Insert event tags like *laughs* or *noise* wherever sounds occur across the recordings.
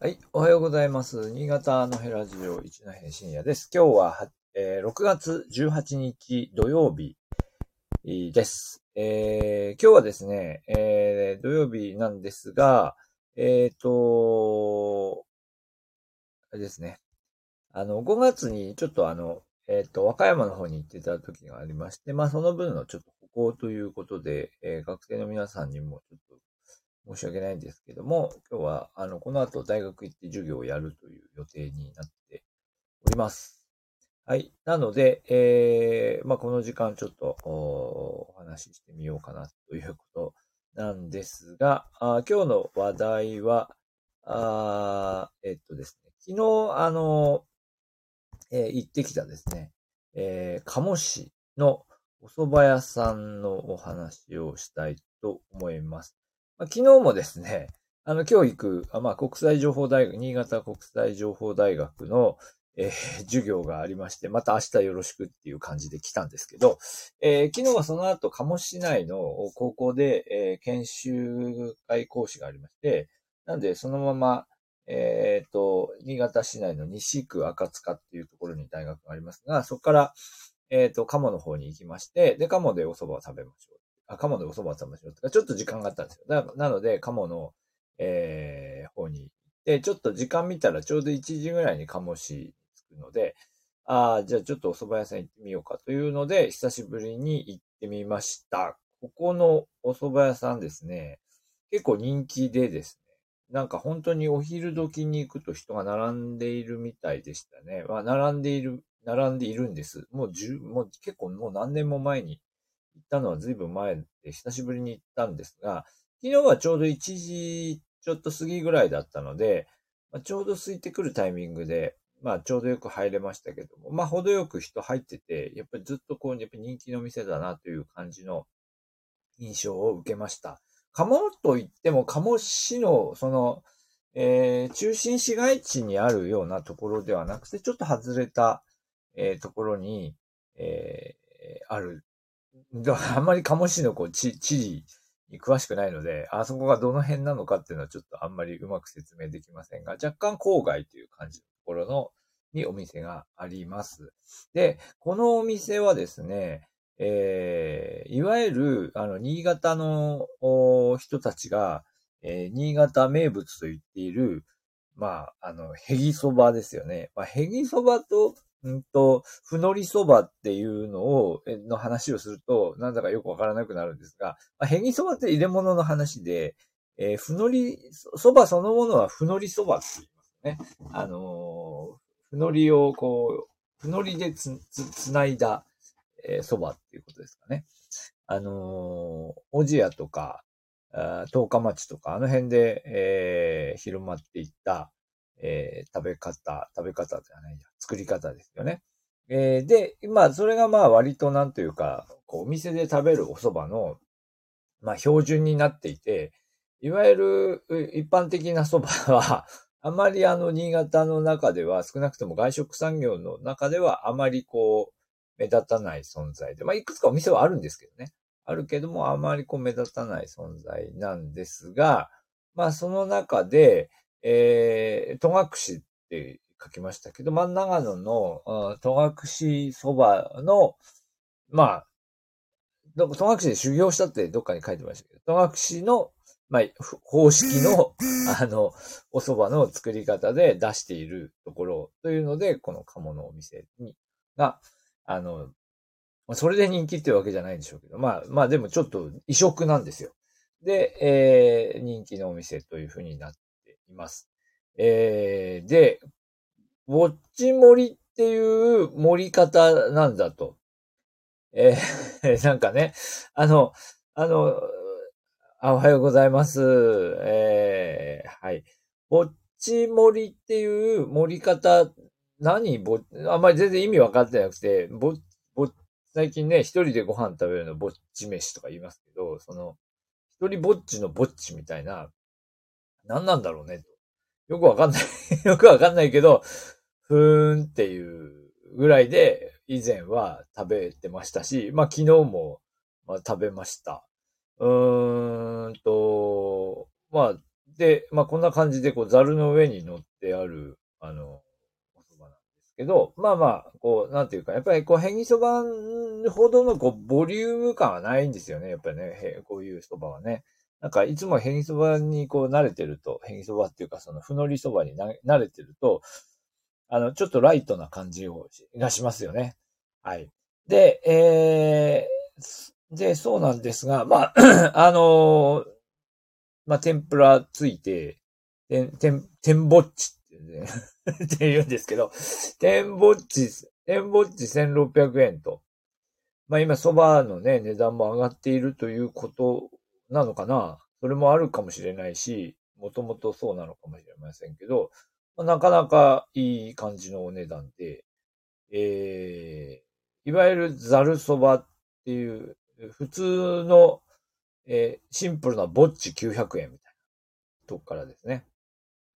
はい、おはようございます。新潟のヘラジオ一の平深夜です。今日はは、えー6月18日土曜日です。えー今日はですね、えー土曜日なんですが、えっ、と、あれですね。あの、5月にちょっとあの、えっ、と、和歌山の方に行ってた時がありまして、まあその分のちょっと歩行ということで、え学生の皆さんにもちょっと申し訳ないんですけども、今日は、あの、この後大学行って授業をやるという予定になっております。はい。なので、えー、まあ、この時間ちょっとお話ししてみようかなということなんですが、あ今日の話題は、あえっとですね、昨日、あの、えー行ってきたですね、えー、鴨市のお蕎麦屋さんのお話をしたいと思います。まあ、昨日もですね、あの、今日行く、あまあ、国際情報大学、新潟国際情報大学の、えー授業がありまして、また明日よろしくっていう感じで来たんですけど、えー昨日はその後、鴨市内の高校で、えー研修会講師がありまして、なんで、そのまま、えっ、と、新潟市内の西区赤塚っていうところに大学がありますが、そこから、えっ、と、鴨の方に行きまして、で、鴨でお蕎麦を食べましょう。あ、鴨でお蕎麦を食べましょうとか、ちょっと時間があったんですよ。だなので、鴨の、えー方に行って、ちょっと時間見たらちょうど1時ぐらいに鴨市に着くので、ああ、じゃあちょっとお蕎麦屋さん行ってみようかというので、久しぶりに行ってみました。ここのお蕎麦屋さんですね、結構人気でですね、なんか本当にお昼時に行くと人が並んでいるみたいでしたね。まあ、並んでいる、並んでいるんです。もう十、もう結構もう何年も前にったのは随分前で久しぶりに行ったんですが、昨日はちょうど1時ちょっと過ぎぐらいだったので、まあ、ちょうど空いてくるタイミングで、まあちょうどよく入れましたけども、まあ程よく人入ってて、やっぱりずっとこう、やっぱ人気の店だなという感じの印象を受けました。鴨といっても、鴨市の、その、えー中心市街地にあるようなところではなくて、ちょっと外れた、えーところに、えーある。あんまり鴨市のこう、地、地理に詳しくないので、あそこがどの辺なのかっていうのはちょっとあんまりうまく説明できませんが、若干郊外という感じのところの、にお店があります。で、このお店はですね、えーいわゆる、あの、新潟の人たちが、えー新潟名物と言っている、まあ、あの、へぎそばですよね。まあ、へぎそばと、うんと、ふのりそばっていうのを、の話をすると、なんだかよくわからなくなるんですが、まあ、へぎそばって入れ物の話で、えーふのり、そばそのものはふのりそばって言いますね。あのーふのりをこう、ふのりでつ、つ、つないだ、えーそばっていうことですかね。あのー、おじやとか、あ十日町とか、あの辺で、えー広まっていった、えー食べ方、食べ方じゃないや、作り方ですよね。えーで、まあ、それがまあ割となんというか、こう、お店で食べるお蕎麦の、まあ、標準になっていて、いわゆる一般的な蕎麦は、*laughs* あまりあの、新潟の中では、少なくとも外食産業の中では、あまりこう、目立たない存在で、まあ、いくつかお店はあるんですけどね。あるけども、あまりこう目立たない存在なんですが、まあ、その中で、えー、戸隠って書きましたけど、まあ、長野の、あ戸隠そばの、まあ、ど戸隠で修行したってどっかに書いてましたけど、戸隠の、まあ、ふ方式の、*laughs* あの、お蕎麦の作り方で出しているところというので、この鴨のお店に、が、あの、まあそれで人気っていうわけじゃないんでしょうけど、まあ、まあでもちょっと異色なんですよ。で、えー人気のお店というふうになっています。えーで、ぼっち盛りっていう盛り方なんだと。えー *laughs* なんかね、あの、あの、あおはようございます。えーはい。ぼっち盛りっていう盛り方、何？ぼ、あんまり全然意味分かってなくて、ぼ、ぼ、最近ね、一人でご飯食べるのぼっち飯とか言いますけど、その、一人ぼっちのぼっちみたいな、何なんだろうね、よくわかんない。*laughs* よくわかんないけど、ふーんっていうぐらいで、以前は食べてましたし、まあ昨日も、まあ、食べました。うーんと、まあ、で、まあこんな感じで、こう、ザルの上に乗ってある、あの、お蕎麦なんですけど、まあまあ、こう、なんていうか、やっぱりこう、変ぎそばほどのこう、ボリューム感はないんですよね。やっぱりね、こういう蕎麦はね。なんか、いつも変ぎそばにこう、慣れてると、変ぎそばっていうか、その、ふのりそばに慣れてると、あの、ちょっとライトな感じを、がしますよね。はい。で、えー、で、そうなんですが、まあ、*clears throat* あのーまあ、天ぷらついて、天、天、天ぼっちってね *laughs* って言うんですけど、天ぼっち、天ぼっち1600円と。まあ今、蕎麦のね、値段も上がっているということなのかな。それもあるかもしれないし、もともとそうなのかもしれませんけど、なかなかいい感じのお値段で、えー、いわゆるザル蕎麦っていう、普通のえー、シンプルなぼっち900円みたいなとこからですね、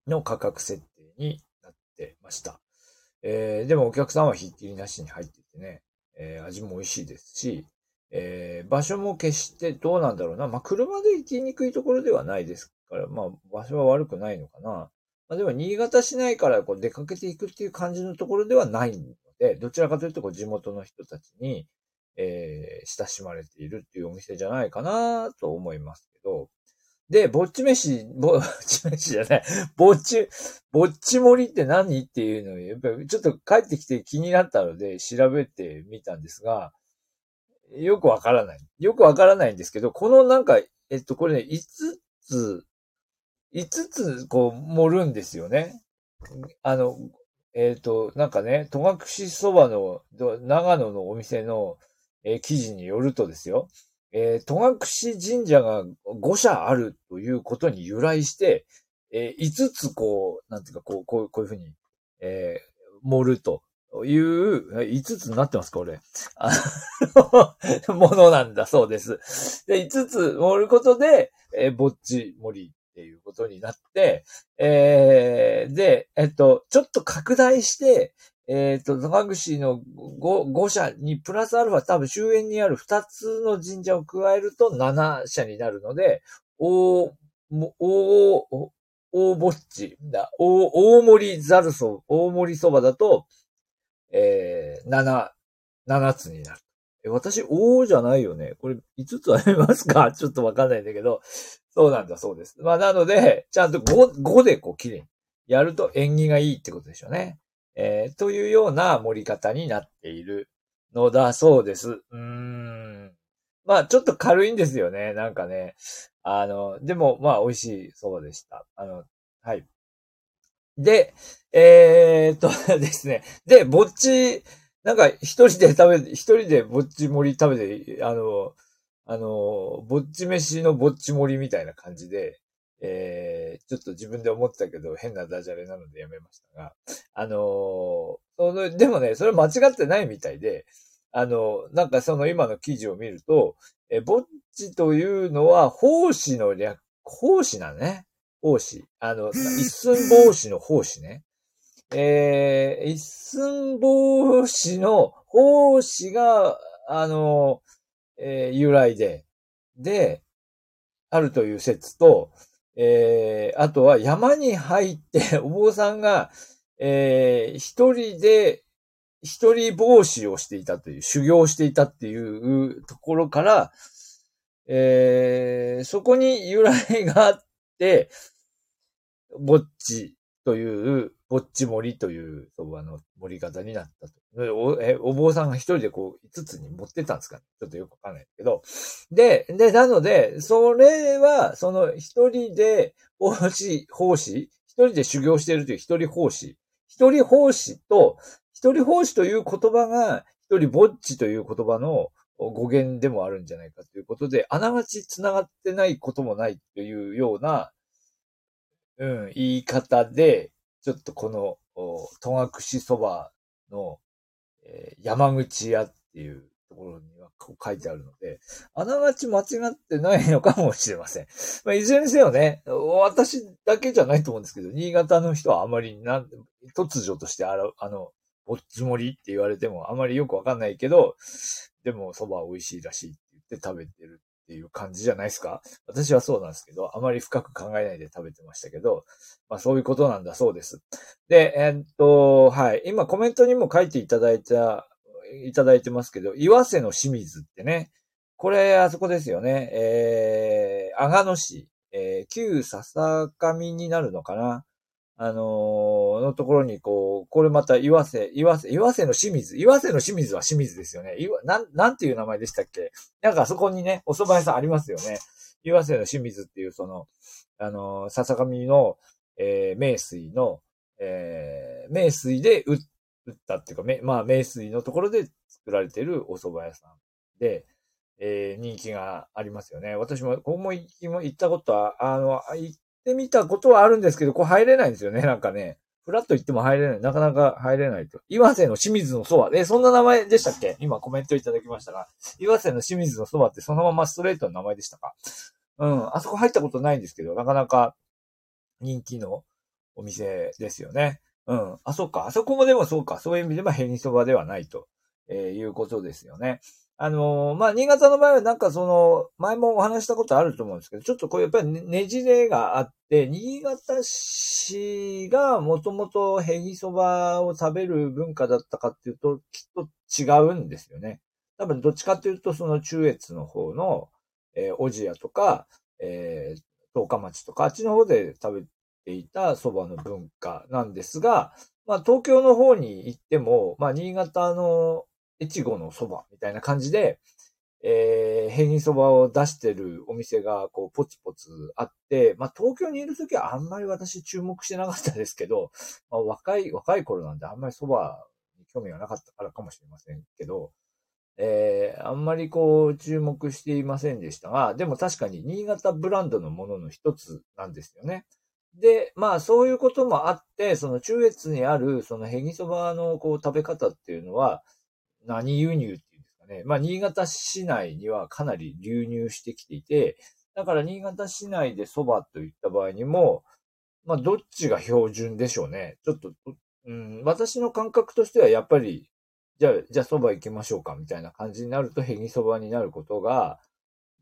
の価格設定になってました。えー、でもお客さんはひっきりなしに入っていてね、えー、味も美味しいですし、えー、場所も決してどうなんだろうな。まあ、車で行きにくいところではないですから、まあ、場所は悪くないのかな。まあ、でも、新潟市内からこう出かけていくっていう感じのところではないので、どちらかというとこう地元の人たちに、えー、親しまれているっていうお店じゃないかなと思いますけど、で、ぼっち飯、ぼっち飯じゃない、ぼっち、ぼっち盛りって何っていうのを、やっぱりちょっと帰ってきて気になったので調べてみたんですが、よくわからない。よくわからないんですけど、このなんか、えっと、これね、5つ、5つ、こう、盛るんですよね。あの、えっ、と、なんかね、戸隠そばの、長野のお店の、えー、記事によるとですよ、えー、戸隠神社が5社あるということに由来して、えー、5つこう、なんていうか、こう、こうこういうふうに、えー、盛るという、5つになってますか、俺。あの、*laughs* ものなんだそうです。で、5つ盛ることで、えー、ぼっち盛りっていうことになって、えー、で、えっと、ちょっと拡大して、えっ、ー、と、野口の 5, 5社にプラスアルファ多分周辺にある2つの神社を加えると7社になるので、大、大、大ぼっち、大、大盛りざるそ、大盛りそばだと、えー、7、7つになる。え、私、大じゃないよね？これ、5つありますか？*laughs* ちょっとわかんないんだけど、そうなんだそうです。まあ、なので、ちゃんと5、5でこう、綺麗にやると縁起がいいってことでしょうね。えー、というような盛り方になっているのだそうです。うーん。まあ、ちょっと軽いんですよね。なんかね。あの、でも、まあ、美味しいそうでした。あの、はい。で、えー、っとですね。で、ぼっち、なんか一人で食べ、一人でぼっち盛り食べて、あの、あの、ぼっち飯のぼっち盛りみたいな感じで、えー、ちょっと自分で思ってたけど、変なダジャレなのでやめましたが、あの、その、でもね、それ間違ってないみたいで、あの、なんかその今の記事を見ると、え、ぼっちというのは、奉仕の略、奉仕なね？奉仕。あの、一寸奉仕の奉仕ね。えー、一寸奉仕の奉仕が、あの、えー、由来で、で、あるという説と、えー、あとは山に入って *laughs* お坊さんが、えー、一人で、一人帽子をしていたという、修行していたっていうところから、えー、そこに由来があって、ぼっちという、ぼっち盛りというそばの盛り方になったと。おえお坊さんが一人でこう、五つに持ってたんですか？ちょっとよくわかんないけど。で、で、なので、それは、その一人で奉仕、奉仕一人で修行しているという一人奉仕。一人奉仕と、一人奉仕という言葉が、一人ぼっちという言葉の語源でもあるんじゃないかということで、あながち繋がってないこともないというような、うん、言い方で、ちょっとこの、戸隠そばのえー、山口屋っていうところにはこう書いてあるので、あながち間違ってないのかもしれません。*laughs* まあ、いずれにせよね、私だけじゃないと思うんですけど、新潟の人はあまりなん、突如としてあら、あの、ぼっち盛りって言われてもあまりよくわかんないけど、でも蕎麦美味しいらしいって言って食べてるっていう感じじゃないですか？私はそうなんですけど、あまり深く考えないで食べてましたけど、まあそういうことなんだそうです。で、えー、っと、はい。今コメントにも書いていただいた、いただいてますけど、岩瀬の清水ってね、これ、あそこですよね。えー、阿賀野市、えー、旧笹上になるのかな？あの、のところに、こう、これまた岩瀬、岩瀬、岩瀬の清水。岩瀬の清水は清水ですよね。岩、なん、なんていう名前でしたっけ？なんかそこにね、お蕎麦屋さんありますよね。岩瀬の清水っていう、その、あの、笹上の、えー、名水の、えー、名水で打ったっていうか、めまあ、名水のところで作られてるお蕎麦屋さんで、えー、人気がありますよね。私も、ここも行ったことは、あの、行ってみたことはあるんですけど、こう入れないんですよね、なんかね。フラッと行っても入れない。なかなか入れないと。岩瀬の清水のそば。え、そんな名前でしたっけ？今コメントいただきましたが。岩瀬の清水のそばってそのままストレートの名前でしたか？うん。あそこ入ったことないんですけど、なかなか人気のお店ですよね。うん。あ、そっか。あそこもでもそうか。そういう意味でもヘニそばではないと、えー、いうことですよね。あのー、まあ、新潟の場合はなんかその、前もお話したことあると思うんですけど、ちょっとこれやっぱりねじれがあって、新潟市がもともとヘギそばを食べる文化だったかっていうと、きっと違うんですよね。多分どっちかっていうと、その中越の方の、えー、小千谷とか、えー、十日町とか、あっちの方で食べていた蕎麦の文化なんですが、まあ、東京の方に行っても、まあ、新潟の越後のそばみたいな感じで、えー、平均そばを出してるお店が、こう、ポツポツあって、まあ、東京にいるときはあんまり私注目してなかったですけど、まあ、若い、若い頃なんであんまりそばに興味がなかったからかもしれませんけど、えー、あんまりこう、注目していませんでしたが、でも確かに新潟ブランドのものの一つなんですよね。で、まあそういうこともあって、その中越にある、そのヘギそばのこう食べ方っていうのは、何輸入っていうんですかね。まあ、新潟市内にはかなり流入してきていて、だから新潟市内で蕎麦といった場合にも、まあ、どっちが標準でしょうね。ちょっと、うん、私の感覚としてはやっぱり、じゃあ、じゃあ蕎麦行きましょうかみたいな感じになると、ヘギ蕎麦になることが、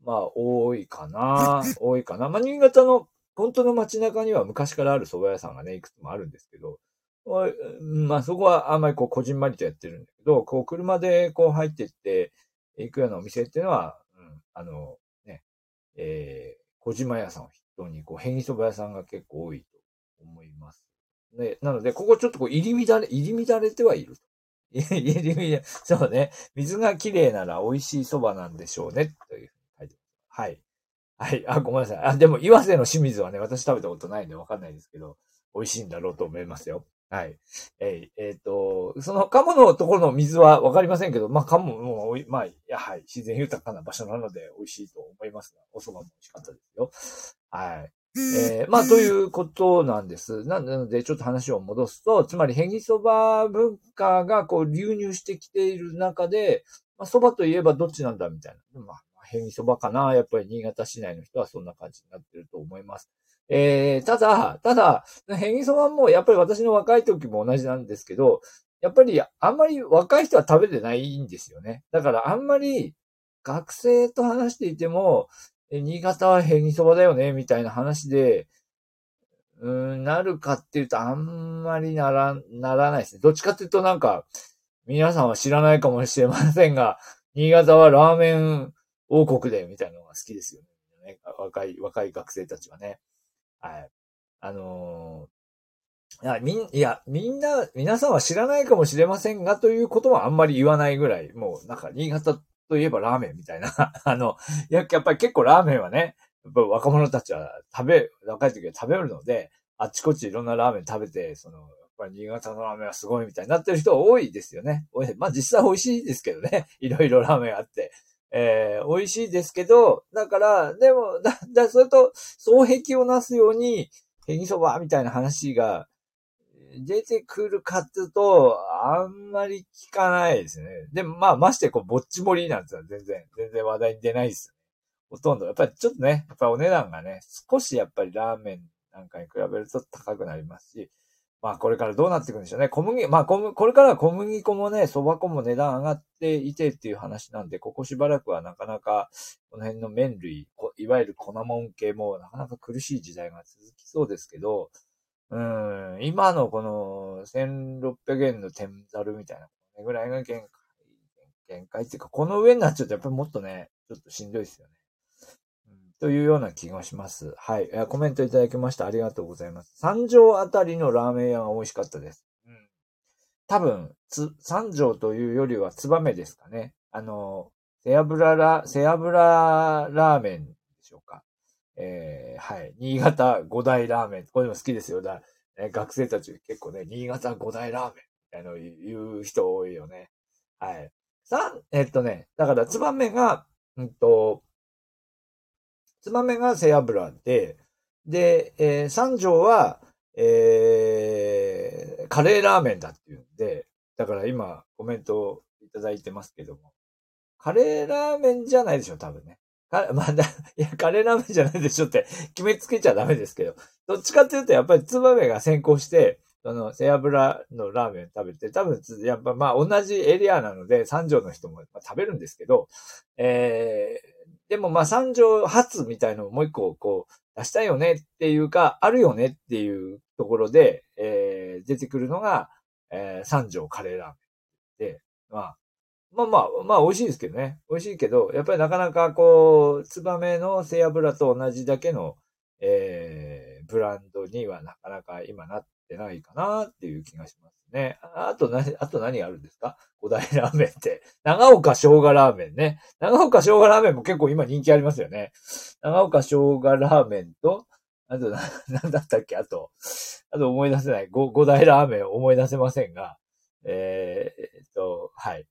まあ、多いかな。多いかな。まあ、新潟の本当の街中には昔からある蕎麦屋さんがね、いくつもあるんですけど、まあそこはあんまりこう、こじんまりとやってるんだけど、こう、車でこう入ってって行くようなお店っていうのは、うん、あの、ね、えー、小島屋さんを筆頭に、こう、変異蕎麦屋さんが結構多いと思います。で、なので、ここちょっとこう、入り乱れ、入り乱れてはいると。*laughs* 入り乱れ、そうね。水が綺麗なら美味しい蕎麦なんでしょうね。といううに書いてます。はい。はい。あ、ごめんなさい。あ、でも、岩瀬の清水はね、私食べたことないんでわかんないですけど、美味しいんだろうと思いますよ。はい。えー、えー、と、その鴨のところの水はわかりませんけど、まあ鴨も、まあ、やはり自然豊かな場所なので美味しいと思いますが、お蕎麦も美味しかったですよ。はい。えー、まあ、ということなんです。なので、ちょっと話を戻すと、つまり、ヘギそば文化がこう流入してきている中で、まあ、蕎麦といえばどっちなんだみたいな。まあ、ヘギそばかな。やっぱり新潟市内の人はそんな感じになってると思います。えー、ただ、ただ、ヘギそばもやっぱり私の若い時も同じなんですけど、やっぱりあんまり若い人は食べてないんですよね。だからあんまり学生と話していても、新潟はヘギそばだよね、みたいな話で、うん、なるかっていうとあんまりなら、ならないですね。どっちかっていうとなんか、皆さんは知らないかもしれませんが、新潟はラーメン王国で、みたいなのが好きですよね。若い、若い学生たちはね。はい。あのー、いや、みん、いや、みんな、皆さんは知らないかもしれませんが、ということはあんまり言わないぐらい、もう、なんか、新潟といえばラーメンみたいな。*laughs* あの、やっぱり結構ラーメンはね、やっぱ若者たちは食べ、若い時は食べるので、あっちこっちいろんなラーメン食べて、その、やっぱり新潟のラーメンはすごいみたいになってる人多いですよね。まあ実際美味しいですけどね。*laughs* いろいろラーメンあって。えー、美味しいですけど、だから、でも、だ、*laughs* だ、それと、双璧をなすように、ヘギそばみたいな話が出てくるかっていうと、あんまり聞かないですね。でも、まあ、ましてこう、ぼっち盛りなんですよ。全然、全然話題に出ないです。ほとんど。やっぱりちょっとね、やっぱりお値段がね、少しやっぱりラーメンなんかに比べると高くなりますし、まあこれからどうなっていくんでしょうね。小麦、まあ小麦、これから小麦粉もね、蕎麦粉も値段上がっていてっていう話なんで、ここしばらくはなかなか、この辺の麺類、いわゆる粉もん系もなかなか苦しい時代が続きそうですけど、うん、今のこの1600円の天ざるみたいな、ぐらいが限界、限界っていうか、この上になっちゃうとやっぱりもっとね、ちょっとしんどいですよね。というような気がします。はい。コメントいただきました。ありがとうございます。三条あたりのラーメン屋が美味しかったです。うん。多分、つ、三条というよりはツバメですかね。あの、背脂ラ、背脂ラーメンでしょうか。えー、はい。新潟五大ラーメン。これも好きですよ。だ、ね、学生たち結構ね、新潟五大ラーメンみたいなの言う人多いよね。はい。三、えっとね、だからツバメが、うんと、つまめが背脂で、で、えー、三条は、えー、カレーラーメンだっていうんで、だから今コメントをいただいてますけども、カレーラーメンじゃないでしょ、多分ね。か、*laughs* ま、だ、いや、カレーラーメンじゃないでしょって決めつけちゃダメですけど、どっちかっていうとやっぱりつばめが先行して、その、背脂のラーメン食べて、多分、やっぱまあ同じエリアなので、三条の人も食べるんですけど、えー、でもまあ三条発みたいのをもう一個こう出したいよねっていうか、あるよねっていうところで、えー、出てくるのが、えー、三条カレーラーメンで、まあ、まあまあ、まあ美味しいですけどね。美味しいけど、やっぱりなかなかこう、ツバメの背脂と同じだけの、えー、ブランドにはなかなか今なっってないかなっていう気がしますね。あと何、あと何あるんですか？古代ラーメンって。長岡生姜ラーメンね。長岡生姜ラーメンも結構今人気ありますよね。長岡生姜ラーメンと、あと、な、*laughs* なんだったっけ？あと、あと思い出せない。五、大ラーメン思い出せませんが、えー、えっと、はい。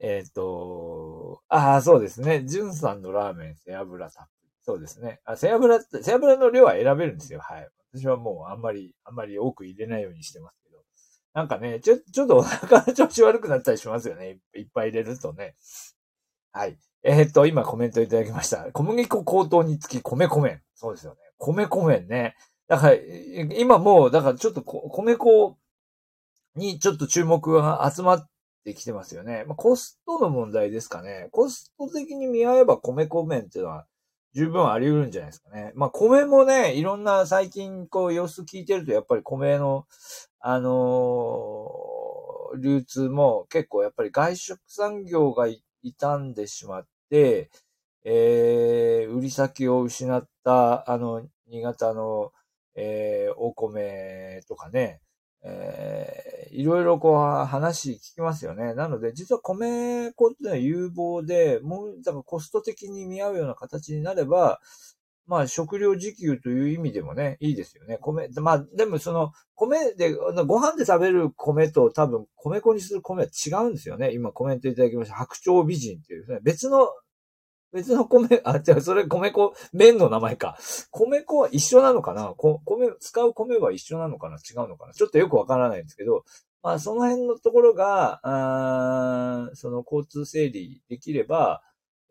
えっ、と、ああ、そうですね。じゅんさんのラーメン、背脂たっぷり。そうですね。あ、背脂、背脂の量は選べるんですよ。はい。私はもうあんまり、あんまり多く入れないようにしてますけど。なんかね、ちょ、ちょっとお腹の調子悪くなったりしますよね。いっぱい入れるとね。はい。えー、っと、今コメントいただきました。小麦粉高騰につき米粉麺。そうですよね。米粉麺ね。だから、今もう、だからちょっと米粉にちょっと注目が集まってきてますよね。まあ、コストの問題ですかね。コスト的に見合えば米粉麺っていうのは十分あり得るんじゃないですかね。まあ、米もね、いろんな最近こう様子聞いてると、やっぱり米の、あのー、流通も結構やっぱり外食産業が傷んでしまって、えー、売り先を失った、あの、新潟の、えー、お米とかね、いろいろこう話聞きますよね。なので、実は米粉っていうのは有望で、もう、だからコスト的に見合うような形になれば、まあ、食料自給という意味でもね、いいですよね。米、まあ、でもその、米で、ご飯で食べる米と多分、米粉にする米は違うんですよね。今コメントいただきました。白鳥美人っていうね、別の別の米、*laughs* あ、じゃあそれ米粉、麺の名前か。米粉は一緒なのかな？米、使う米は一緒なのかな？違うのかな？ちょっとよくわからないんですけど、まあその辺のところが、あその交通整理できれば、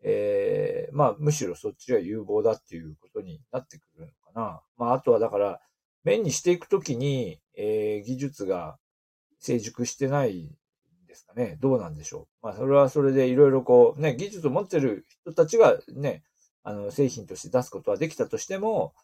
えー、まあむしろそっちが有望だっていうことになってくるのかな。まああとはだから、麺にしていくときに、えー、技術が成熟してないですかね。どうなんでしょう。まあ、それはそれでいろいろこう、ね、技術を持ってる人たちがね、あの、製品として出すことはできたとしても、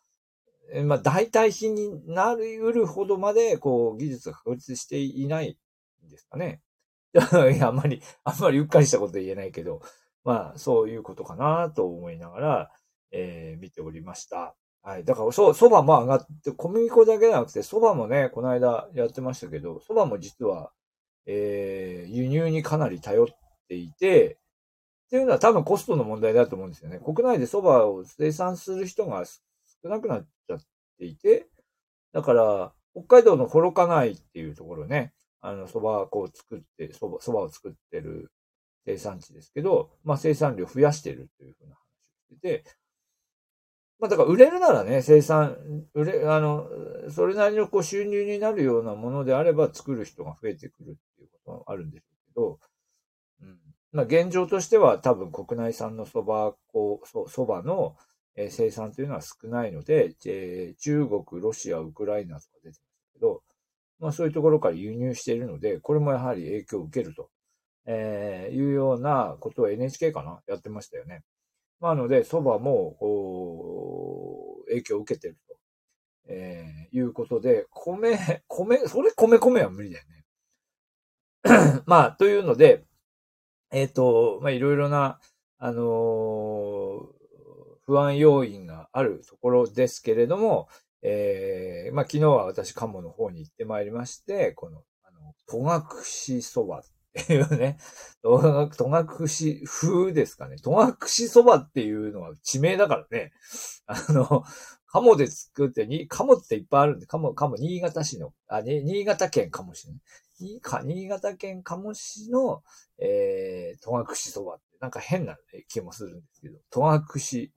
まあ、代替品になり得るほどまで、こう、技術が確立していないんですかね。*laughs* いや、あんまり、あんまりうっかりしたこと言えないけど、まあ、そういうことかなと思いながら、えー、見ておりました。はい。だから、そう、蕎麦も上がって、小麦粉だけじゃなくて、蕎麦もね、この間やってましたけど、蕎麦も実は、えー、輸入にかなり頼っていて、っていうのは多分コストの問題だと思うんですよね。国内で蕎麦を生産する人が少なくなっちゃっていて、だから、北海道の幌加内っていうところね、あの、蕎麦粉を作って、蕎麦、蕎麦を作ってる生産地ですけど、まあ生産量増やしてるというふうな話をしてて、まあだから売れるならね、生産、売れ、あの、それなりのこう収入になるようなものであれば作る人が増えてくるっていうことはあるんでしょうけど、うん。まあ現状としては多分国内産の蕎麦粉、蕎麦の生産というのは少ないので、えー、中国、ロシア、ウクライナとか出てますけど、まあそういうところから輸入しているので、これもやはり影響を受けると、えー、いうようなことを NHK かなやってましたよね。まあので、蕎麦も、影響を受けてると、えー、いうことで、米、*laughs* 米、それ米米は無理だよね。*coughs* まあ、というので、えっ、ー、と、まあいろいろな、あのー、不安要因があるところですけれども、えー、まあ、昨日は私、鴨の方に行ってまいりまして、この、あの、戸隠そばっていうね、戸隠風ですかね。戸隠そばっていうのは地名だからね。あの、鴨で作ってに、鴨っていっぱいあるんで、鴨、鴨、新潟市の、あ、ね、新潟県鴨市ね。新潟県鴨市の、えー、戸隠そばって、なんか変な気もするんですけど、戸隠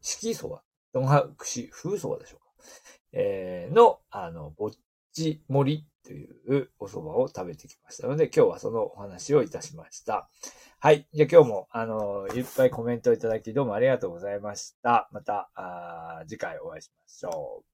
式そば、戸隠風そばでしょうか。えー、の、あの、ぼっち盛りというお蕎麦を食べてきましたので、今日はそのお話をいたしました。はい。じゃあ今日も、あの、いっぱいコメントいただきどうもありがとうございました。また、次回お会いしましょう。